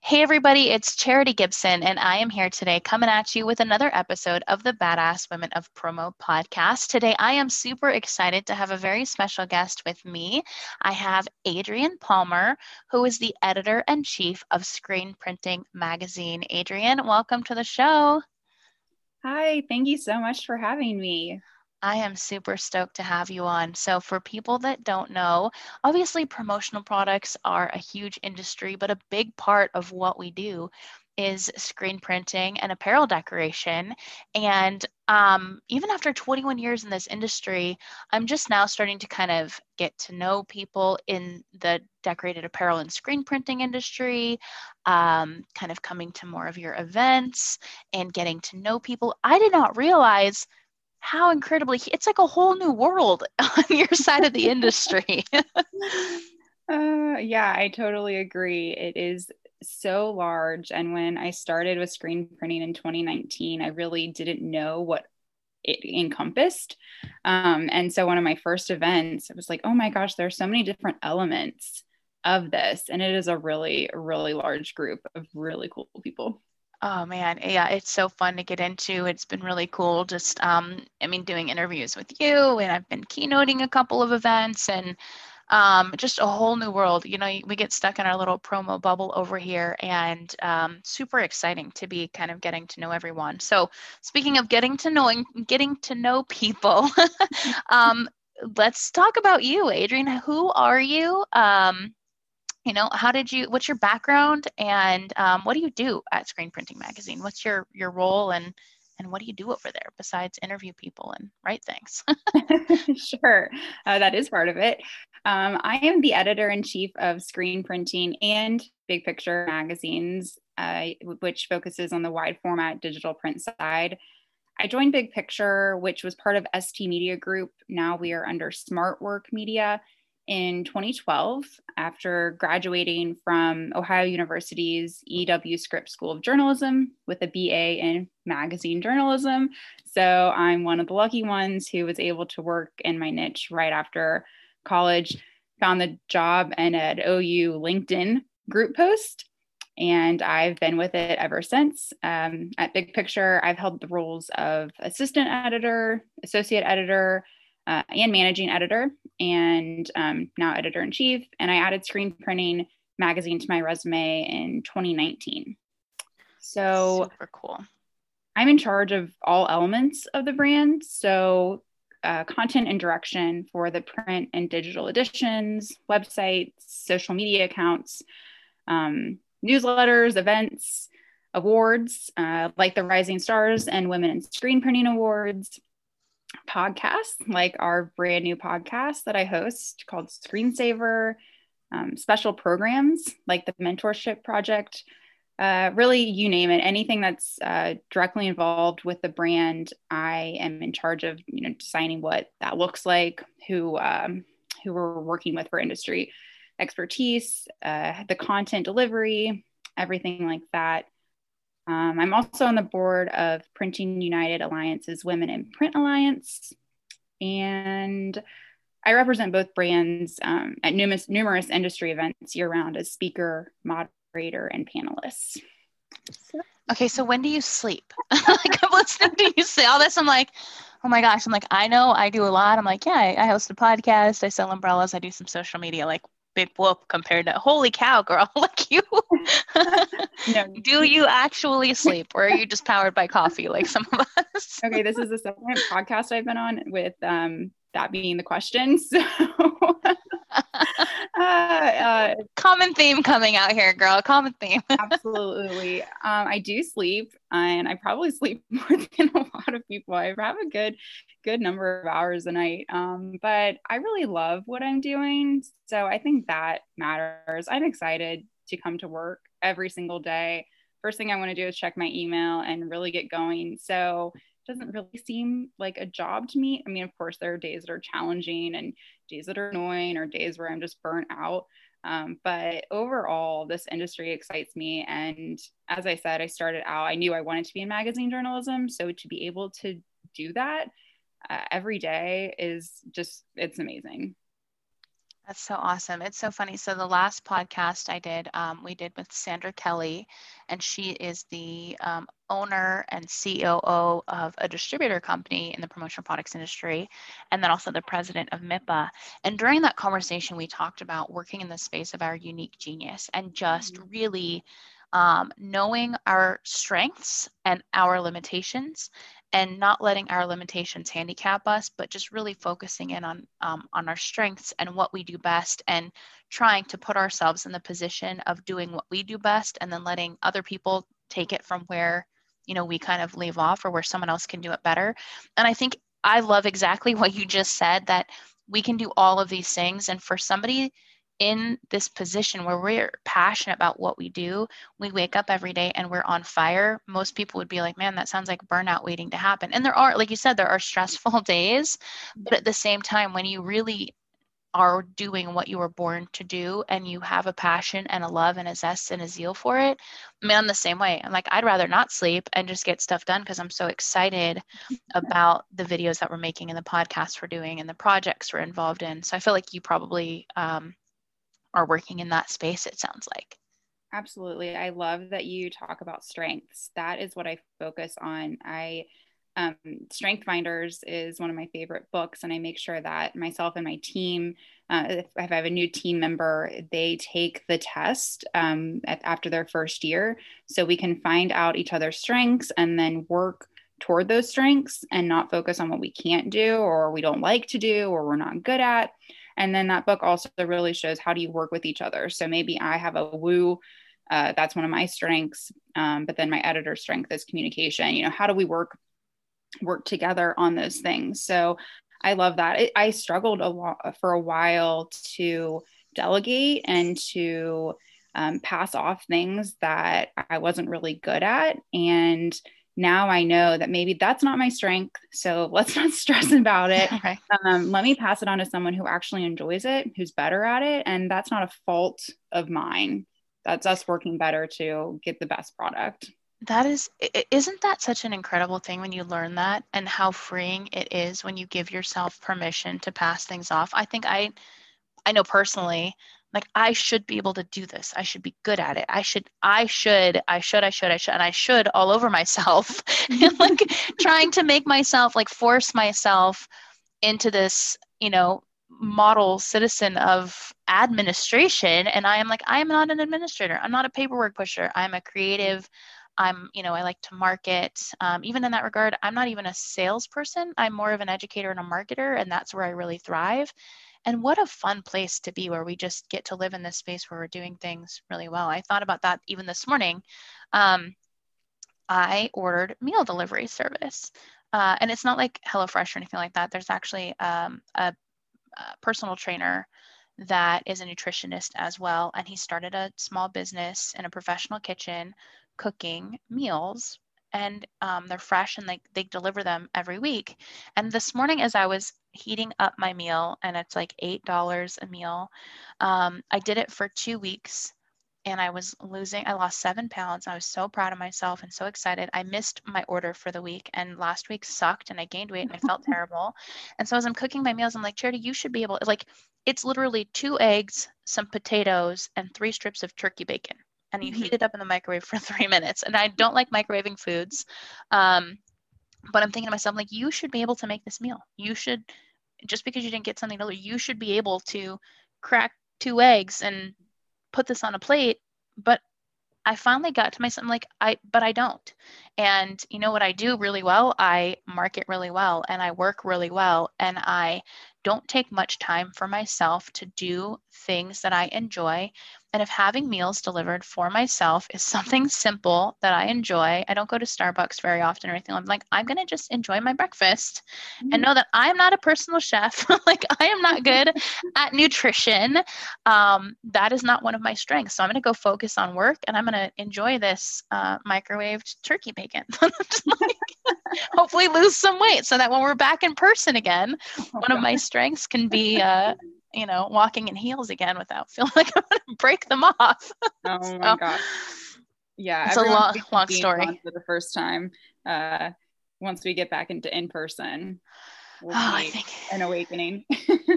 Hey, everybody, it's Charity Gibson, and I am here today coming at you with another episode of the Badass Women of Promo podcast. Today, I am super excited to have a very special guest with me. I have Adrienne Palmer, who is the editor and chief of Screen Printing Magazine. Adrienne, welcome to the show. Hi, thank you so much for having me. I am super stoked to have you on. So, for people that don't know, obviously promotional products are a huge industry, but a big part of what we do is screen printing and apparel decoration. And um, even after 21 years in this industry, I'm just now starting to kind of get to know people in the decorated apparel and screen printing industry, um, kind of coming to more of your events and getting to know people. I did not realize how incredibly it's like a whole new world on your side of the industry. uh, yeah, I totally agree. It is so large. And when I started with screen printing in 2019, I really didn't know what it encompassed. Um, and so one of my first events, it was like, oh my gosh, there are so many different elements of this. And it is a really, really large group of really cool people. Oh man, yeah, it's so fun to get into. It's been really cool. Just, um, I mean, doing interviews with you, and I've been keynoting a couple of events, and um, just a whole new world. You know, we get stuck in our little promo bubble over here, and um, super exciting to be kind of getting to know everyone. So, speaking of getting to knowing, getting to know people, um, let's talk about you, Adrienne. Who are you? Um, you know how did you what's your background and um, what do you do at screen printing magazine? What's your your role and and what do you do over there besides interview people and write things? Sure. Uh, that is part of it. Um, i am the editor in chief of screen printing and big picture magazines uh, which focuses on the wide format digital print side. I joined Big Picture, which was part of ST Media Group. Now we are under Smart Work Media in 2012 after graduating from Ohio University's E.W. Scripps School of Journalism with a BA in magazine journalism. So I'm one of the lucky ones who was able to work in my niche right after college, found the job and at OU LinkedIn group post. And I've been with it ever since. Um, at Big Picture, I've held the roles of assistant editor, associate editor, uh, and managing editor, and um, now editor in chief. And I added screen printing magazine to my resume in 2019. So super cool. I'm in charge of all elements of the brand. So uh, content and direction for the print and digital editions, websites, social media accounts, um, newsletters, events, awards uh, like the Rising Stars and Women in Screen Printing Awards, podcasts, like our brand new podcast that I host called Screensaver, um, special programs like the Mentorship Project. Uh, really, you name it, anything that's uh, directly involved with the brand, I am in charge of, you know, designing what that looks like, who um, who we're working with for industry expertise, uh, the content delivery, everything like that. Um, I'm also on the board of Printing United Alliance's Women in Print Alliance. And I represent both brands um, at numerous, numerous industry events year round as speaker, moderator, and panelist. Okay, so when do you sleep? like I'm listening to you say all this, I'm like, oh my gosh, I'm like, I know I do a lot. I'm like, yeah, I, I host a podcast, I sell umbrellas, I do some social media. Like, big whoop compared to holy cow girl like you no. do you actually sleep or are you just powered by coffee like some of us okay this is the second podcast i've been on with um, that being the question so uh, uh, common theme coming out here girl. Common theme. Absolutely. Um, i do sleep and i probably sleep more than a lot of people. I have a good good number of hours a night um, but i really love what i'm doing so i think that matters. I'm excited to come to work every single day. First thing i want to do is check my email and really get going. So doesn't really seem like a job to me. I mean, of course, there are days that are challenging and days that are annoying or days where I'm just burnt out. Um, but overall, this industry excites me. And as I said, I started out, I knew I wanted to be in magazine journalism. So to be able to do that uh, every day is just, it's amazing. That's so awesome. It's so funny. So the last podcast I did, um, we did with Sandra Kelly, and she is the um, owner and COO of a distributor company in the promotional products industry, and then also the president of MIPA. And during that conversation, we talked about working in the space of our unique genius and just mm-hmm. really um, knowing our strengths and our limitations and not letting our limitations handicap us, but just really focusing in on um, on our strengths and what we do best, and trying to put ourselves in the position of doing what we do best, and then letting other people take it from where you know we kind of leave off or where someone else can do it better. And I think I love exactly what you just said that we can do all of these things, and for somebody in this position where we're passionate about what we do, we wake up every day and we're on fire, most people would be like, man, that sounds like burnout waiting to happen. And there are, like you said, there are stressful days. But at the same time, when you really are doing what you were born to do and you have a passion and a love and a zest and a zeal for it, I mean, I'm the same way. I'm like, I'd rather not sleep and just get stuff done because I'm so excited about the videos that we're making and the podcasts we're doing and the projects we're involved in. So I feel like you probably, um, are working in that space, it sounds like. Absolutely. I love that you talk about strengths. That is what I focus on. I um, Strength Finders is one of my favorite books, and I make sure that myself and my team, uh, if, I have a new team member, they take the test um, at, after their first year so we can find out each other's strengths and then work toward those strengths and not focus on what we can't do or we don't like to do or we're not good at. And then that book also really shows how do you work with each other. So maybe I have a woo. Uh, that's one of my strengths. Um, but then my editor's strength is communication. You know, how do we work work together on those things? So I love that. It, I struggled a lot for a while to delegate and to um, pass off things that I wasn't really good at. And now I know that maybe that's not my strength. So let's not stress about it. Okay. Um, let me pass it on to someone who actually enjoys it, who's better at it. And that's not a fault of mine. That's us working better to get the best product. That is, isn't that such an incredible thing when you learn that and how freeing it is when you give yourself permission to pass things off? I think I, I know personally, like i should be able to do this. I should be good at it. I should i should i should i should i should and i should all over myself like trying to make myself like force myself into this you know model citizen of administration and i am like i am not an administrator. I'm not a paperwork pusher. I'm a creative. I'm you know i like to market. Um, even in that regard i'm not even a salesperson. I'm more of an educator and a marketer and that's where i really thrive and what a fun place to be where we just get to live in this space where we're doing things really well. I thought about that even this morning. Um, I ordered meal delivery service. Uh, and it's not like HelloFresh or anything like that. There's actually um, a, a personal trainer that is a nutritionist as well. And he started a small business in a professional kitchen cooking meals and um, they're fresh and they, they deliver them every week. And this morning, as I was heating up my meal, and it's like $8 a meal, um, I did it for two weeks and I was losing, I lost seven pounds. I was so proud of myself and so excited. I missed my order for the week, and last week sucked, and I gained weight and I felt terrible. And so, as I'm cooking my meals, I'm like, Charity, you should be able, like, it's literally two eggs, some potatoes, and three strips of turkey bacon and you mm-hmm. heat it up in the microwave for three minutes. And I don't like microwaving foods. Um, but I'm thinking to myself, like, you should be able to make this meal. You should, just because you didn't get something to you should be able to crack two eggs and put this on a plate. But I finally got to myself, I'm like, I, but I don't. And you know what I do really well? I market really well and I work really well. And I don't take much time for myself to do things that I enjoy and if having meals delivered for myself is something simple that I enjoy, I don't go to Starbucks very often or anything. I'm like, I'm going to just enjoy my breakfast mm-hmm. and know that I'm not a personal chef. like, I am not good at nutrition. Um, that is not one of my strengths. So I'm going to go focus on work and I'm going to enjoy this uh, microwaved turkey bacon. like, hopefully, lose some weight so that when we're back in person again, oh, one God. of my strengths can be. Uh, you know, walking in heels again without feeling like I'm going to break them off. oh so, my gosh. Yeah. It's a long, long story. For the first time uh, once we get back into in person. will oh, I think an awakening.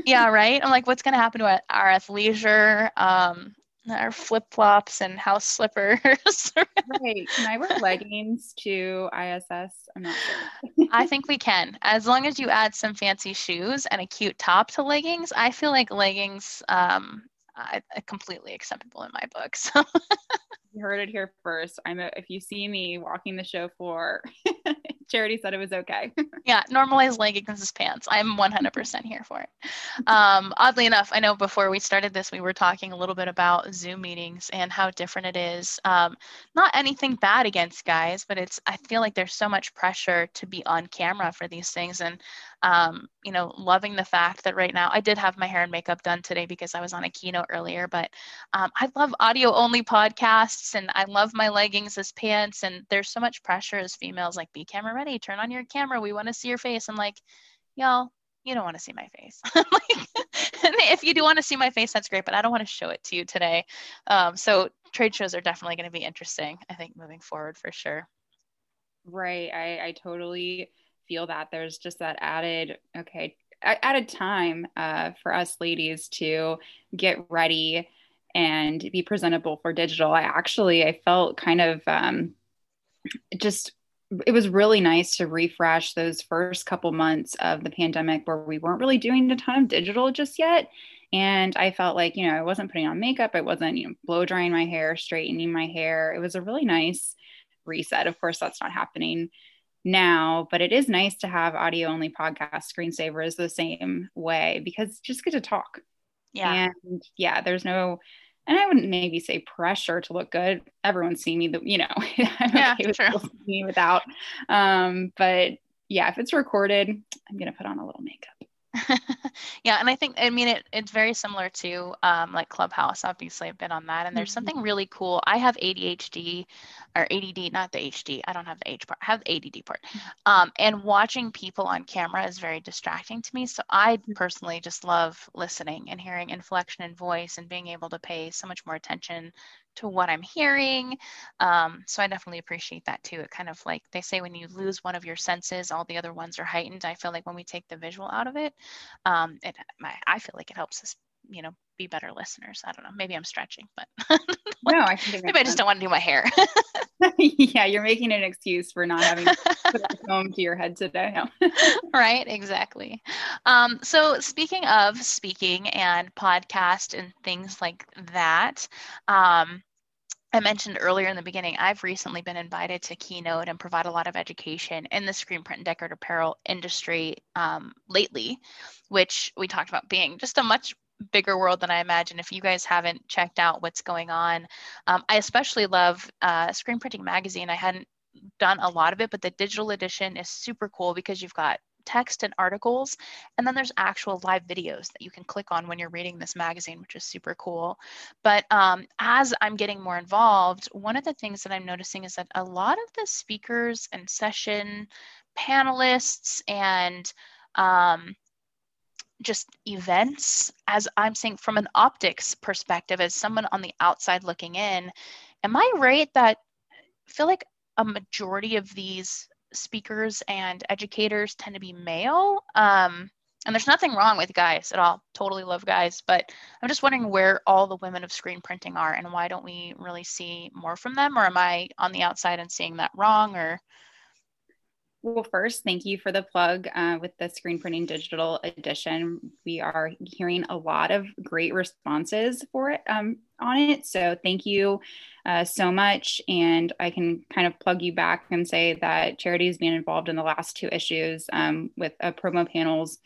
yeah, right. I'm like, what's going to happen to our, our athleisure, um, our flip flops and house slippers? right. Can I wear leggings to ISS? I'm not sure. I think we can, as long as you add some fancy shoes and a cute top to leggings. I feel like leggings um, uh, completely acceptable in my book. So you heard it here first. I'm a, if you see me walking the show floor, Charity said it was okay. yeah, normalize leggings as pants. I'm 100% here for it. Um, oddly enough, I know before we started this, we were talking a little bit about Zoom meetings and how different it is. Um, not anything bad against guys, but it's I feel like there's so much pressure to be on camera for these things, and um, you know, loving the fact that right now I did have my hair and makeup done today because I was on a keynote earlier, but um, I love audio only podcasts and I love my leggings as pants. And there's so much pressure as females like, be camera ready, turn on your camera. We want to see your face. I'm like, y'all, you don't want to see my face. like, if you do want to see my face, that's great, but I don't want to show it to you today. Um, so trade shows are definitely going to be interesting, I think, moving forward for sure. Right. I, I totally feel that there's just that added okay added time uh, for us ladies to get ready and be presentable for digital. I actually i felt kind of um, just it was really nice to refresh those first couple months of the pandemic where we weren't really doing a ton of digital just yet. And i felt like you know i wasn't putting on makeup. I wasn't you know blow drying my hair straightening my hair. It was a really nice reset. Of course that's not happening now, but it is nice to have audio only podcast screensavers the same way because just get to talk. Yeah. And yeah, there's no, and I wouldn't maybe say pressure to look good. Everyone's seen me, the, you know, I'm yeah, okay with true. me without. Um, but yeah, if it's recorded, I'm going to put on a little makeup. yeah, and I think I mean it. It's very similar to um, like Clubhouse. Obviously, I've been on that, and there's mm-hmm. something really cool. I have ADHD or ADD, not the HD. I don't have the H part. I have the ADD part. Mm-hmm. Um, and watching people on camera is very distracting to me. So I mm-hmm. personally just love listening and hearing inflection in voice and being able to pay so much more attention to what I'm hearing. Um, so I definitely appreciate that too. It kind of like they say when you lose one of your senses, all the other ones are heightened. I feel like when we take the visual out of it, um, it I feel like it helps us, you know, be better listeners. I don't know. Maybe I'm stretching, but no, I maybe I just don't want to do my hair. yeah, you're making an excuse for not having put a comb to your head today. right, exactly. Um, so speaking of speaking and podcast and things like that, um, I mentioned earlier in the beginning, I've recently been invited to keynote and provide a lot of education in the screen print and decorative apparel industry um, lately, which we talked about being just a much bigger world than I imagine. If you guys haven't checked out what's going on, um, I especially love uh, Screen Printing Magazine. I hadn't done a lot of it, but the digital edition is super cool because you've got text and articles, and then there's actual live videos that you can click on when you're reading this magazine, which is super cool. But um, as I'm getting more involved, one of the things that I'm noticing is that a lot of the speakers and session panelists and um, just events as i'm saying from an optics perspective as someone on the outside looking in am i right that I feel like a majority of these speakers and educators tend to be male um, and there's nothing wrong with guys at all. Totally love guys but i'm just wondering where all the women of screen printing are and why don't we really see more from them or am i on the outside and seeing that wrong or well, first, thank you for the plug uh, with the Screen Printing Digital Edition. We are hearing a lot of great responses for it um, on it. So, thank you uh, so much. And I can kind of plug you back and say that Charity has been involved in the last two issues um, with a promo panels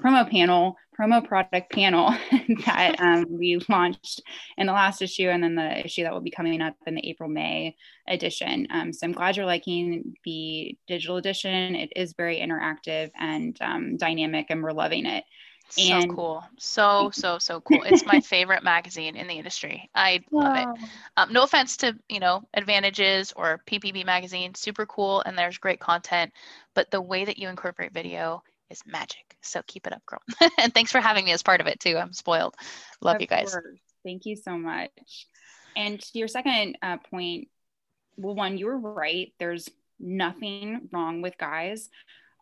promo panel, promo product panel that um, we launched in the last issue, and then the issue that will be coming up in the April May edition. Um, so I'm glad you're liking the digital edition. It is very interactive and um, dynamic, and we're loving it. So cool. So, so, so cool. It's my favorite magazine in the industry. I love wow. it. Um, no offense to, you know, Advantages or PPB magazine, super cool. And there's great content. But the way that you incorporate video is magic. So keep it up, girl. and thanks for having me as part of it too. I'm spoiled. Love of you guys. Course. Thank you so much. And to your second uh, point, well, one, you were right. There's nothing wrong with guys.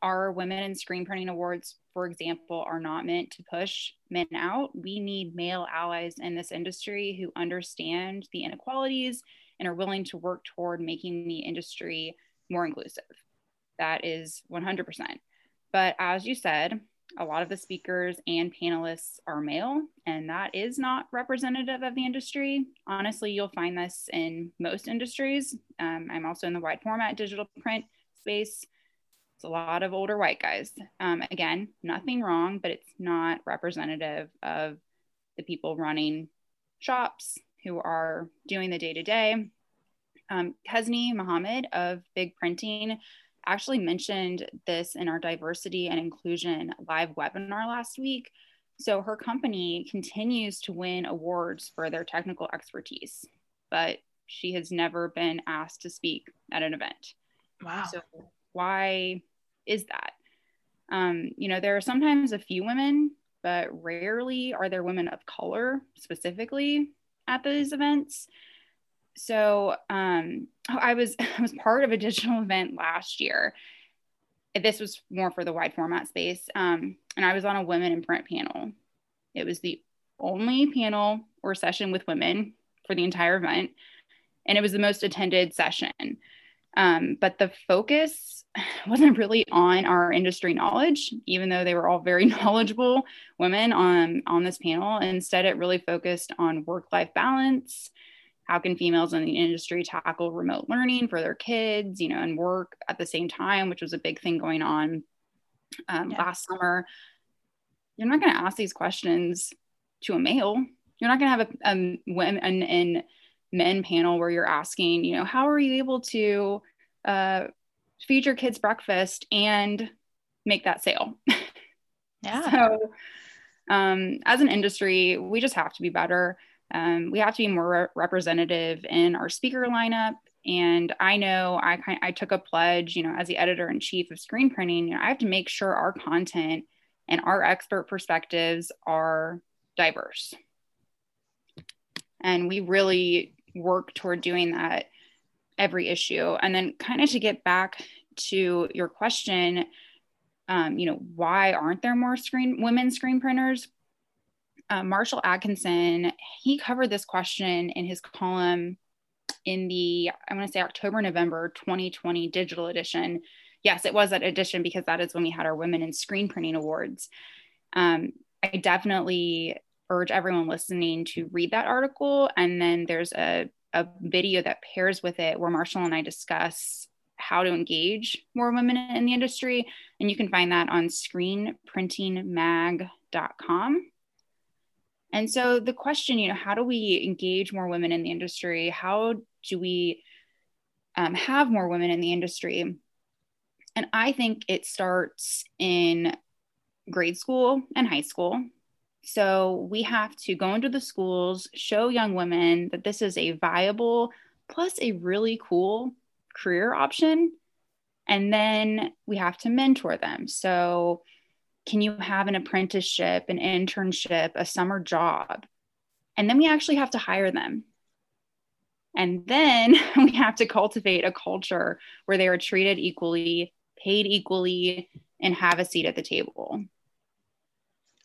our women in screen printing awards, for example, are not meant to push men out. We need male allies in this industry who understand the inequalities and are willing to work toward making the industry more inclusive. That is 100%. But as you said, a lot of the speakers and panelists are male, and that is not representative of the industry. Honestly, you'll find this in most industries. Um, I'm also in the wide format digital print space. It's a lot of older white guys. Um, again, nothing wrong, but it's not representative of the people running shops who are doing the day to day. Kesni Mohammed of Big Printing actually mentioned this in our diversity and inclusion live webinar last week. So her company continues to win awards for their technical expertise, but she has never been asked to speak at an event. Wow. So why is that? Um, you know, there are sometimes a few women, but rarely are there women of color specifically at these events so um, I was I was part of a digital event last year. This was more for the wide format space, um, and I was on a women in print panel. It was the only panel or session with women for the entire event, and it was the most attended session. Um, but the focus wasn't really on our industry knowledge, even though they were all very knowledgeable women on on this panel. Instead, it really focused on work life balance how can females in the industry tackle remote learning for their kids you know and work at the same time which was a big thing going on um, yeah. last summer. You're not going to ask these questions to a male. You're not going to have a, a women and men panel where you're asking you know how are you able to uh, feed your kids breakfast and make that sale? Yeah. So um, as an industry we just have to be better um, we have to be more re- representative in our speaker lineup. And I know I kind I took a pledge, you know, as the editor in chief of screen printing, you know, I have to make sure our content and our expert perspectives are diverse. And we really work toward doing that every issue. And then kind of to get back to your question, um, you know, why aren't there more screen women screen printers? Uh, Marshall Atkinson, he covered this question in his column in the, I'm going to say October, November 2020 digital edition. Yes, it was that edition because that is when we had our Women in Screen Printing Awards. Um, I definitely urge everyone listening to read that article. And then there's a, a video that pairs with it where Marshall and I discuss how to engage more women in the industry. And you can find that on screenprintingmag.com. And so the question, you know, how do we engage more women in the industry? How do we um, have more women in the industry? And I think it starts in grade school and high school. So we have to go into the schools, show young women that this is a viable plus a really cool career option. And then we have to mentor them. So can you have an apprenticeship, an internship, a summer job? And then we actually have to hire them. And then we have to cultivate a culture where they are treated equally, paid equally, and have a seat at the table.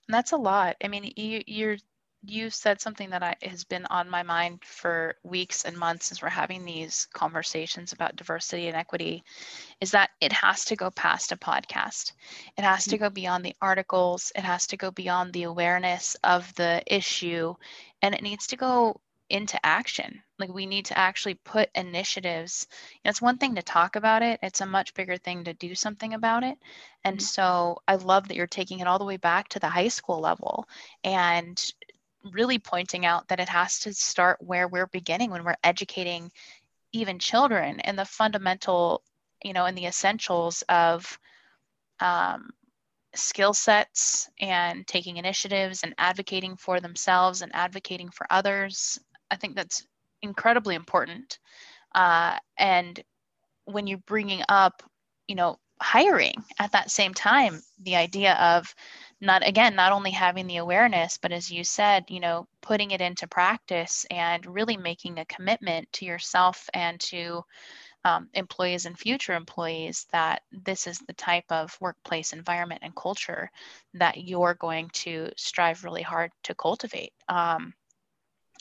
That's a lot. I mean, you, you're you said something that I, has been on my mind for weeks and months as we're having these conversations about diversity and equity is that it has to go past a podcast. It has to mm-hmm. go beyond the articles, it has to go beyond the awareness of the issue, and it needs to go into action. Like we need to actually put initiatives. You know, it's one thing to talk about it, it's a much bigger thing to do something about it. And mm-hmm. so I love that you're taking it all the way back to the high school level and really pointing out that it has to start where we're beginning when we're educating even children in the fundamental, you know, in the essentials of um, skill sets and taking initiatives and advocating for themselves and advocating for others. I think that's incredibly important. Uh, and when you're bringing up, you know, hiring at that same time, the idea of not again not only having the awareness but as you said you know putting it into practice and really making a commitment to yourself and to um, employees and future employees that this is the type of workplace environment and culture that you're going to strive really hard to cultivate. Um,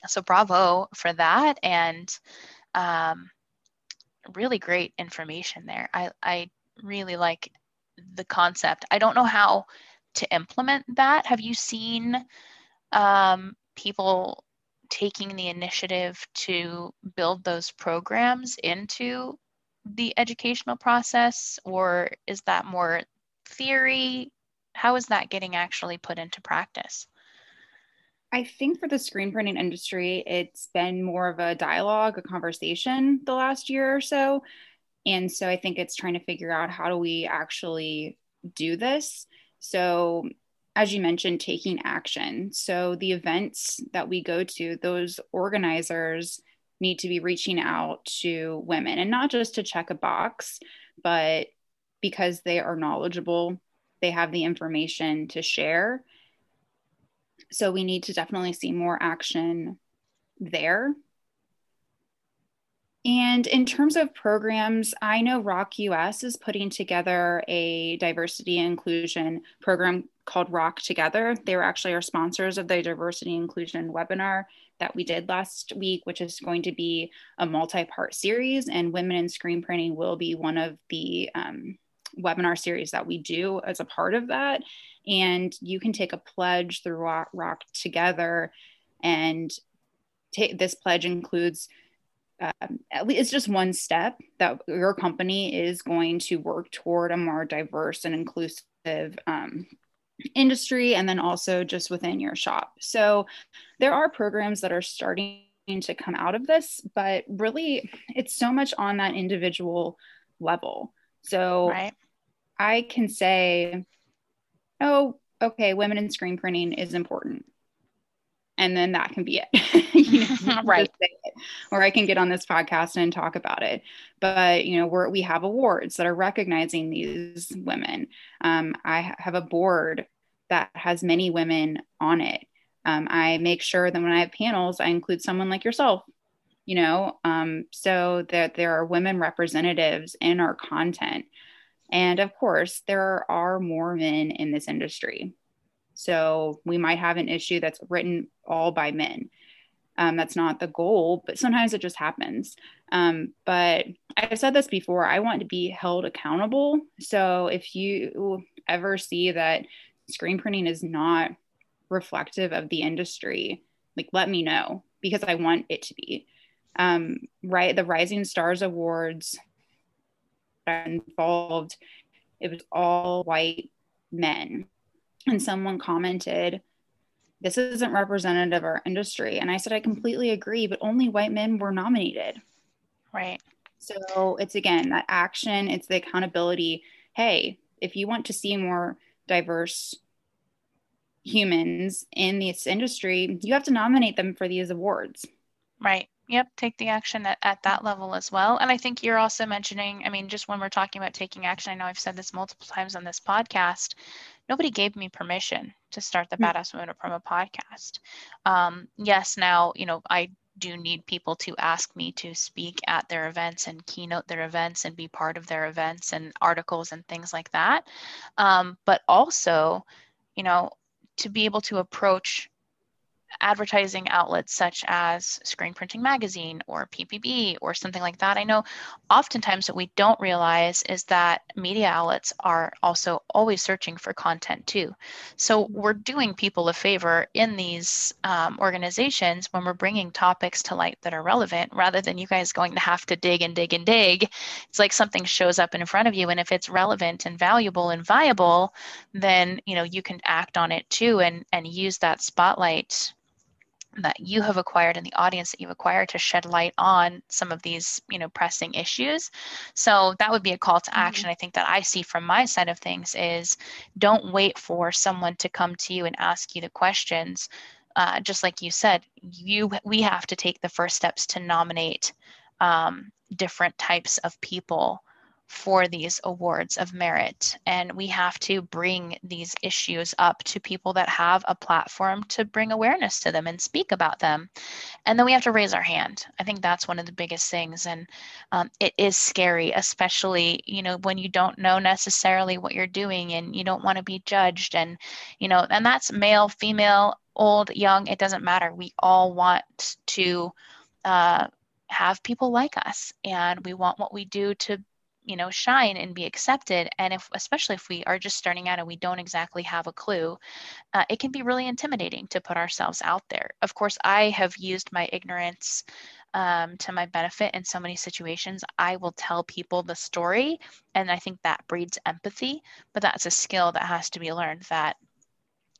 so bravo for that and um, really great information there. I, I really like the concept. I don't know how to implement that? Have you seen um, people taking the initiative to build those programs into the educational process, or is that more theory? How is that getting actually put into practice? I think for the screen printing industry, it's been more of a dialogue, a conversation the last year or so. And so I think it's trying to figure out how do we actually do this. So, as you mentioned, taking action. So, the events that we go to, those organizers need to be reaching out to women and not just to check a box, but because they are knowledgeable, they have the information to share. So, we need to definitely see more action there. And in terms of programs, I know ROQ.US is putting together a diversity inclusion program called ROQ Together. They were actually our sponsors of the diversity inclusion webinar that we did last week, which is going to be a multi part series. And Women in Screen Printing will be one of the um, webinar series that we do as a part of that. And you can take a pledge through Rock, Together. And this pledge includes um, it's just one step that your company is going to work toward a more diverse and inclusive um, industry and then also just within your shop. So there are programs that are starting to come out of this, but really it's so much on that individual level. So right. I can say, oh, okay, women in screen printing is important and then that can be it. know, right. It. Or I can get on this podcast and talk about it. But you know, we're, we have awards that are recognizing these women. Um, I have a board that has many women on it. Um, I make sure that when I have panels, I include someone like yourself. You know, um, so that there are women representatives in our content. And of course, there are more men in this industry. So we might have an issue that's written all by men. Um, that's not the goal, but sometimes it just happens. Um, but I've said this before I want to be held accountable. So if you ever see that screen printing is not reflective of the industry, like let me know because I want it to be. Um, right, the Rising Stars Awards involved, it was all white men and someone commented, This isn't representative of our industry. And I said, I completely agree, but only white men were nominated. Right. So it's again that action, it's the accountability. Hey, if you want to see more diverse humans in this industry, you have to nominate them for these awards. Right. Yep, take the action at, at that level as well. And I think you're also mentioning, I mean, just when we're talking about taking action, I know I've said this multiple times on this podcast, nobody gave me permission to start the mm-hmm. Badass Women of Promo podcast. Um, yes, now, you know, I do need people to ask me to speak at their events and keynote their events and be part of their events and articles and things like that. Um, but also, you know, to be able to approach advertising outlets such as Screen Printing Magazine or PPB or something like that. I know oftentimes what we don't realize is that media outlets are also always searching for content too. So we're doing people a favor in these um, organizations when we're bringing topics to light that are relevant rather than you guys going to have to dig and dig and dig. It's like something shows up in front of you and if it's relevant and valuable and viable, then you know you can act on it too and and use that spotlight that you have acquired and the audience that you've acquired to shed light on some of these you know pressing issues so that would be a call to mm-hmm. action mm-hmm. i think that i see from my side of things is don't wait for someone to come to you and ask you the questions uh, just like you said you we have to take the first steps to nominate um, different types of people for these awards of merit. And we have to bring these issues up to people that have a platform to bring awareness to them and speak about them. And then we have to raise our hand. I think that's one of the biggest things. And um, it is scary, especially, you know, when you don't know necessarily what you're doing and you don't want to be judged. And, you know, and that's male, female, old, young, it doesn't matter. We all want to. Uh, have people like us and we want what we do to you know shine and be accepted and if especially if we are just starting out and we don't exactly have a clue uh, it can be really intimidating to put ourselves out there. Of course i have used my ignorance um, to my benefit in so many situations. I will tell people the story and i think that breeds empathy but that's a skill that has to be learned that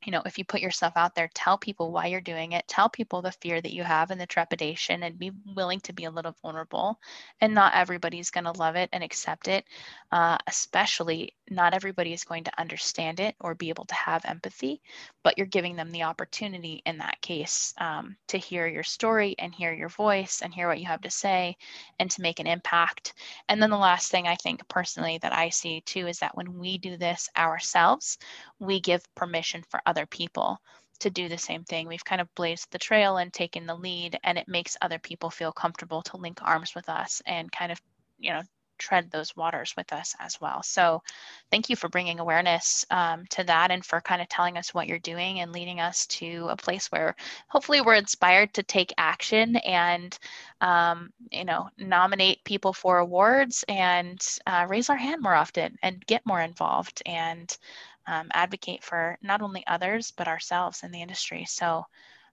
you know, if you put yourself out there, tell people why you're doing it, tell people the fear that you have and the trepidation, and be willing to be a little vulnerable. And not everybody's going to love it and accept it, uh, especially not everybody is going to understand it or be able to have empathy, but you're giving them the opportunity in that case um, to hear your story and hear your voice and hear what you have to say and to make an impact. And then the last thing I think personally that I see too is that when we do this ourselves, we give permission for other people to do the same thing. We've kind of blazed the trail and taken the lead, and it makes other people feel comfortable to link arms with us and kind of, you know, tread those waters with us as well. So, thank you for bringing awareness um, to that and for kind of telling us what you're doing and leading us to a place where hopefully we're inspired to take action and, um, you know, nominate people for awards and uh, raise our hand more often and get more involved and um, advocate for not only others but ourselves in the industry. So,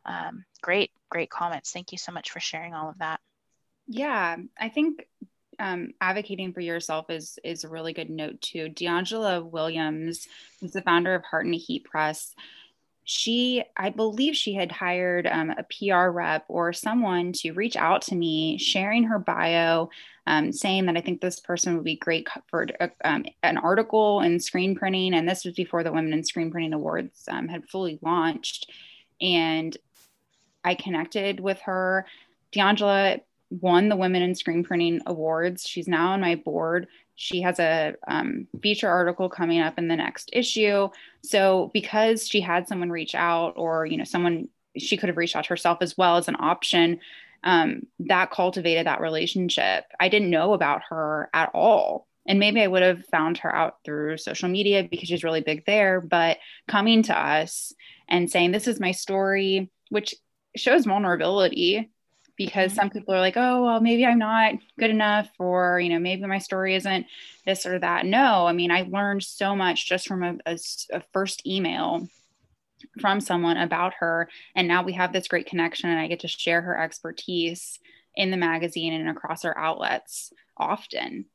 um, great, great comments. Thank you so much for sharing all of that. Yeah, I think um, advocating for yourself is is a really good note too. D'Angela Williams, is the founder of Heart and Heat Press, she i believe she had hired um, a pr rep or someone to reach out to me sharing her bio um, saying that i think this person would be great for uh, um, an article in screen printing and this was before the women in screen printing awards um, had fully launched. And i connected with her. D'angela won the women in screen printing awards. She's now on my board she has a um, feature article coming up in the next issue. So because she had someone reach out, or you know, someone she could have reached out herself as well as an option, um, that cultivated that relationship. I didn't know about her at all. And maybe I would have found her out through social media because she's really big there. But coming to us and saying, This is my story, which shows vulnerability because mm-hmm. some people are like, oh, well, maybe I'm not good enough, or, you know, maybe my story isn't this or that. No, I mean, I learned so much just from a, a, a first email from someone about her. And now we have this great connection, and I get to share her expertise in the magazine and across our outlets often.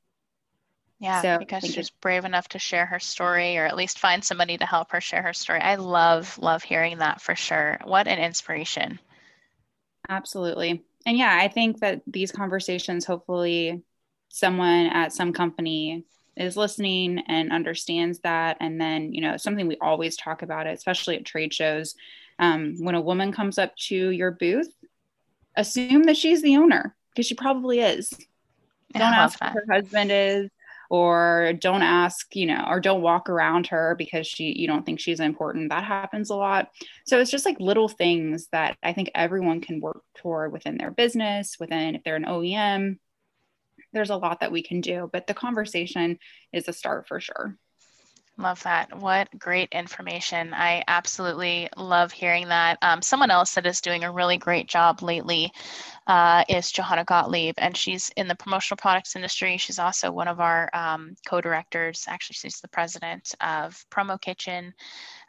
Yeah, so because she's brave enough to share her story or at least find somebody to help her share her story. I love, love hearing that for sure. What an inspiration. Absolutely and yeah, I think that these conversations, hopefully, someone at some company is listening and understands that. And then, you know, something we always talk about, it, especially at trade shows, um, when a woman comes up to your booth, assume that she's the owner because she probably is. Don't ask who her husband is or don't ask, you know, or don't walk around her because she you don't think she's important. That happens a lot. So it's just like little things that I think everyone can work toward within their business, within if they're an OEM. There's a lot that we can do, but the conversation is a start for sure. Love that. What great information. I absolutely love hearing that. Um, someone else that is doing a really great job lately uh, is Johanna Gottlieb, and she's in the promotional products industry. She's also one of our um, co directors. Actually, she's the president of Promo Kitchen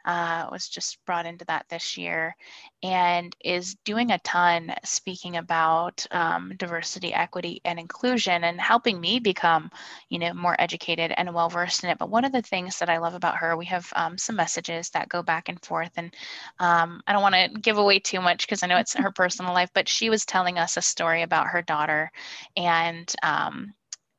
uh, was just brought into that this year and is doing a ton speaking about um, diversity equity and inclusion and helping me become you know more educated and well versed in it. But one of the things that i love about her we have um, some messages that go back and forth and um, i don't want to give away too much because i know it's her personal life but she was telling us a story about her daughter and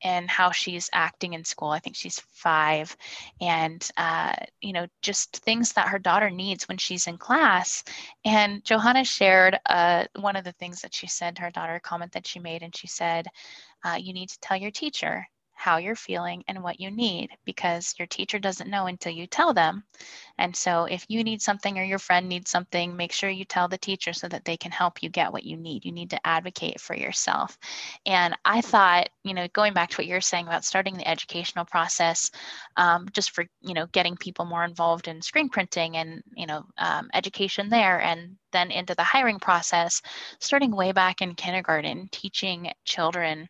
and how she's acting in school. I think she's five, and uh, you know, just things that her daughter needs when she's in class. And Johanna shared uh, one of the things that she said her daughter, a comment that she made, and she said, uh, "You need to tell your teacher how you're feeling and what you need because your teacher doesn't know until you tell them. And so if you need something or your friend needs something, make sure you tell the teacher so that they can help you get what you need. You need to advocate for yourself. And I thought, you know, going back to what you're saying about starting the educational process, um, just for, you know, getting people more involved in screen printing and, you know, um, education there and then into the hiring process, starting way back in kindergarten, teaching children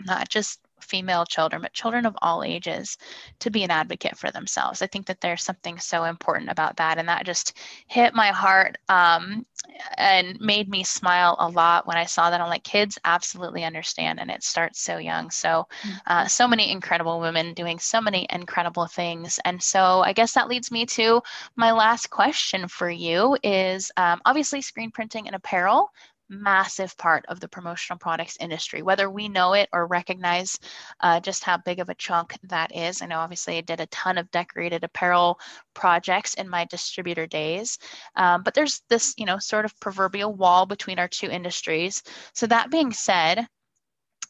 not just female children, but children of all ages, to be an advocate for themselves. I think that there's something so important about that. And that just hit my heart um, and made me smile a lot when I saw that. I'm like, kids absolutely understand, and it starts so young. So, mm. uh, so many incredible women doing so many incredible things. And so, I guess that leads me to my last question for you is um, obviously screen printing and apparel massive part of the promotional products industry, whether we know it or recognize uh, just how big of a chunk that is. I know obviously I did a ton of decorated apparel projects in my distributor days, um, but there's this, you know, sort of proverbial wall between our two industries. So that being said,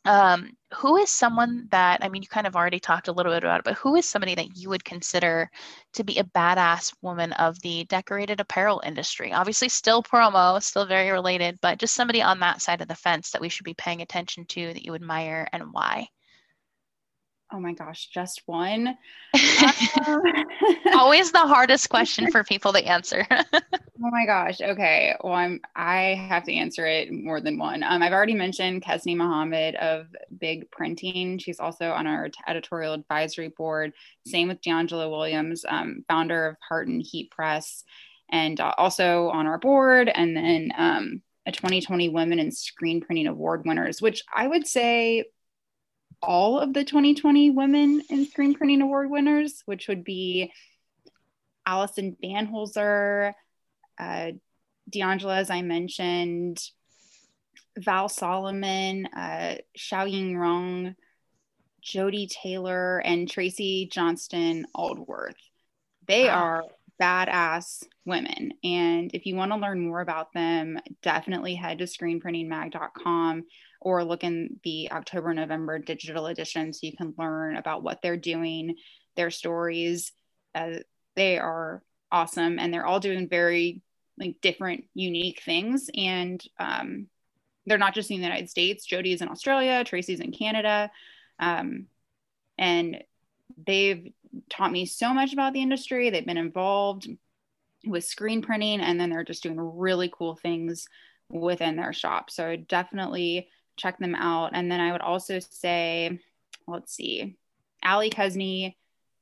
um, who is someone that i mean you kind of already talked a little bit about it but who is somebody that you would consider to be a badass woman of the decorated apparel industry? Obviously still promo still very related but just somebody on that side of the fence that we should be paying attention to that you admire and why Oh my gosh, just one. Um, Always the hardest question for people to answer. oh my gosh. Okay. Well, I'm I have to answer it more than one. Um, I've already mentioned Kesni Mohammed of Big Printing. She's also on our editorial advisory board. Same with D'Angela Williams, um, founder of Heart and Heat Press, and uh, also on our board. And then um, a 2020 Women in Screen Printing Award winners, which I would say all of the 2020 Women in Screen Printing Award winners, which would be Allison Banholzer, uh, D'Angela, as I mentioned, Val Solomon, uh, Xiaoying Rong, Jody Taylor, and Tracy Johnston Aldworth. They wow. are badass women. And if you want to learn more about them, definitely head to screenprintingmag.com or look in the October November digital edition so you can learn about what they're doing, their stories. Uh, they are awesome and they're all doing very like different, unique things. And um, they're not just in the United States. Jody's in Australia, Tracy's in Canada. Um, and they've taught me so much about the industry. They've been involved with screen printing and then they're just doing really cool things within their shop. So definitely check them out. And then I would also say, let's see, Ali Kesney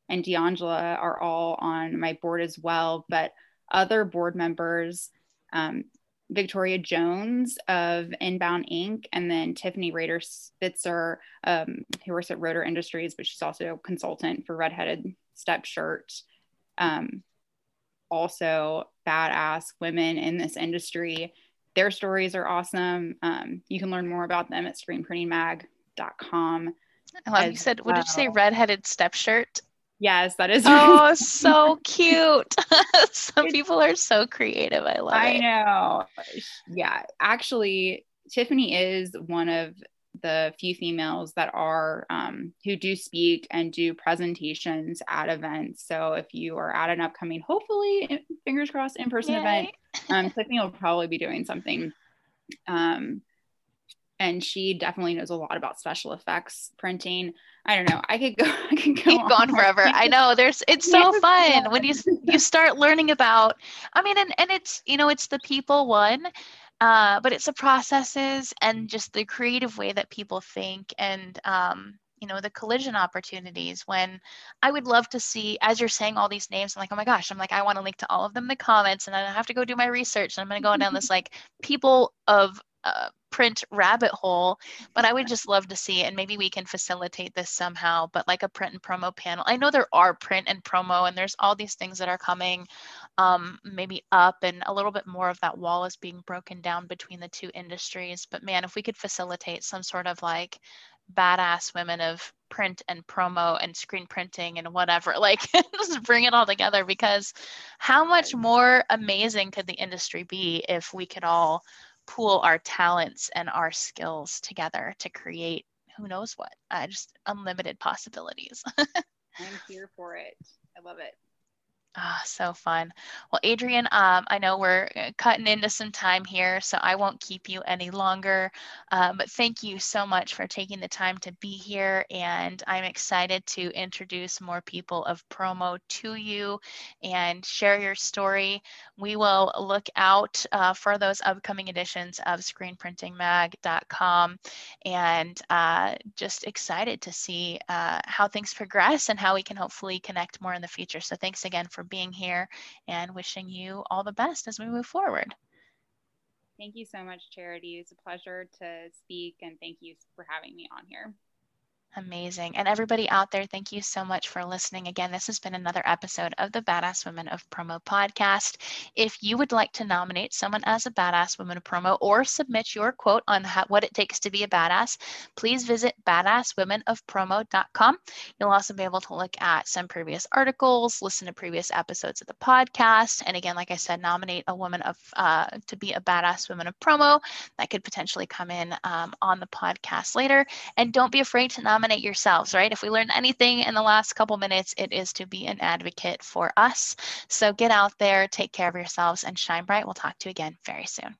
and D'Angela are all on my board as well, but other board members, um, Victoria Jones of Inbound Inc., and then Tiffany Rader Spitzer, um, who works at Rotor Industries, but she's also a consultant for Redheaded Step Shirt. Um, also, badass women in this industry their stories are awesome. Um, you can learn more about them at screenprintingmag.com. I love you said, what did you say? Redheaded step shirt? Yes, that is. Oh, so cute. Some people are so creative. I love I it. I know. Yeah. Actually, Tiffany is one of the few females that are um, who do speak and do presentations at events. So if you are at an upcoming, hopefully, fingers crossed, in person event, um, Tiffany will probably be doing something. Um, and she definitely knows a lot about special effects printing. I don't know. I could go. I could go keep on. going forever. I know. There's. It's so fun when you you start learning about. I mean, and and it's you know it's the people one, uh, but it's the processes and just the creative way that people think and um, you know the collision opportunities when i would love to see as you're saying all these names i'm like oh my gosh i'm like i want to link to all of them in the comments and then i have to go do my research and i'm going to go down this like people of uh, print rabbit hole but i would just love to see and maybe we can facilitate this somehow but like a print and promo panel. I know there are print and promo and there's all these things that are coming um, maybe up and a little bit more of that wall is being broken down between the two industries but man if we could facilitate some sort of like badass women of print and promo and screen printing and whatever like just bring it all together because how much more amazing could the industry be if we could all pool our talents and our skills together to create who knows what. Uh, just unlimited possibilities. I'm here for it. I love it. Ah, so fun. Well, Adrienne, um, I know we're uh, cutting into some time here, so I won't keep you any longer. Um, but thank you so much for taking the time to be here. And I'm excited to introduce more people of promo to you and share your story. We will look out uh, for those upcoming editions of screenprintingmag.com and uh, just excited to see uh, how things progress and how we can hopefully connect more in the future. So thanks again for for being here and wishing you all the best as we move forward. Thank you so much, Charity. It's a pleasure to speak, and thank you for having me on here. Amazing. And everybody out there, thank you so much for listening. Again, this has been another episode of the Badass Women of Promo podcast. If you would like to nominate someone as a Badass Woman of Promo or submit your quote on how, what it takes to be a badass, please visit badasswomenofpromo.com. You'll also be able to look at some previous articles, listen to previous episodes of the podcast. And again, like I said, nominate a woman of uh, to be a Badass Woman of Promo that could potentially come in um, on the podcast later. And don't be afraid to nominate nominate yourselves, right? If we learned anything in the last couple minutes, it is to be an advocate for us. So get out there, take care of yourselves, and shine bright. We'll talk to you again very soon.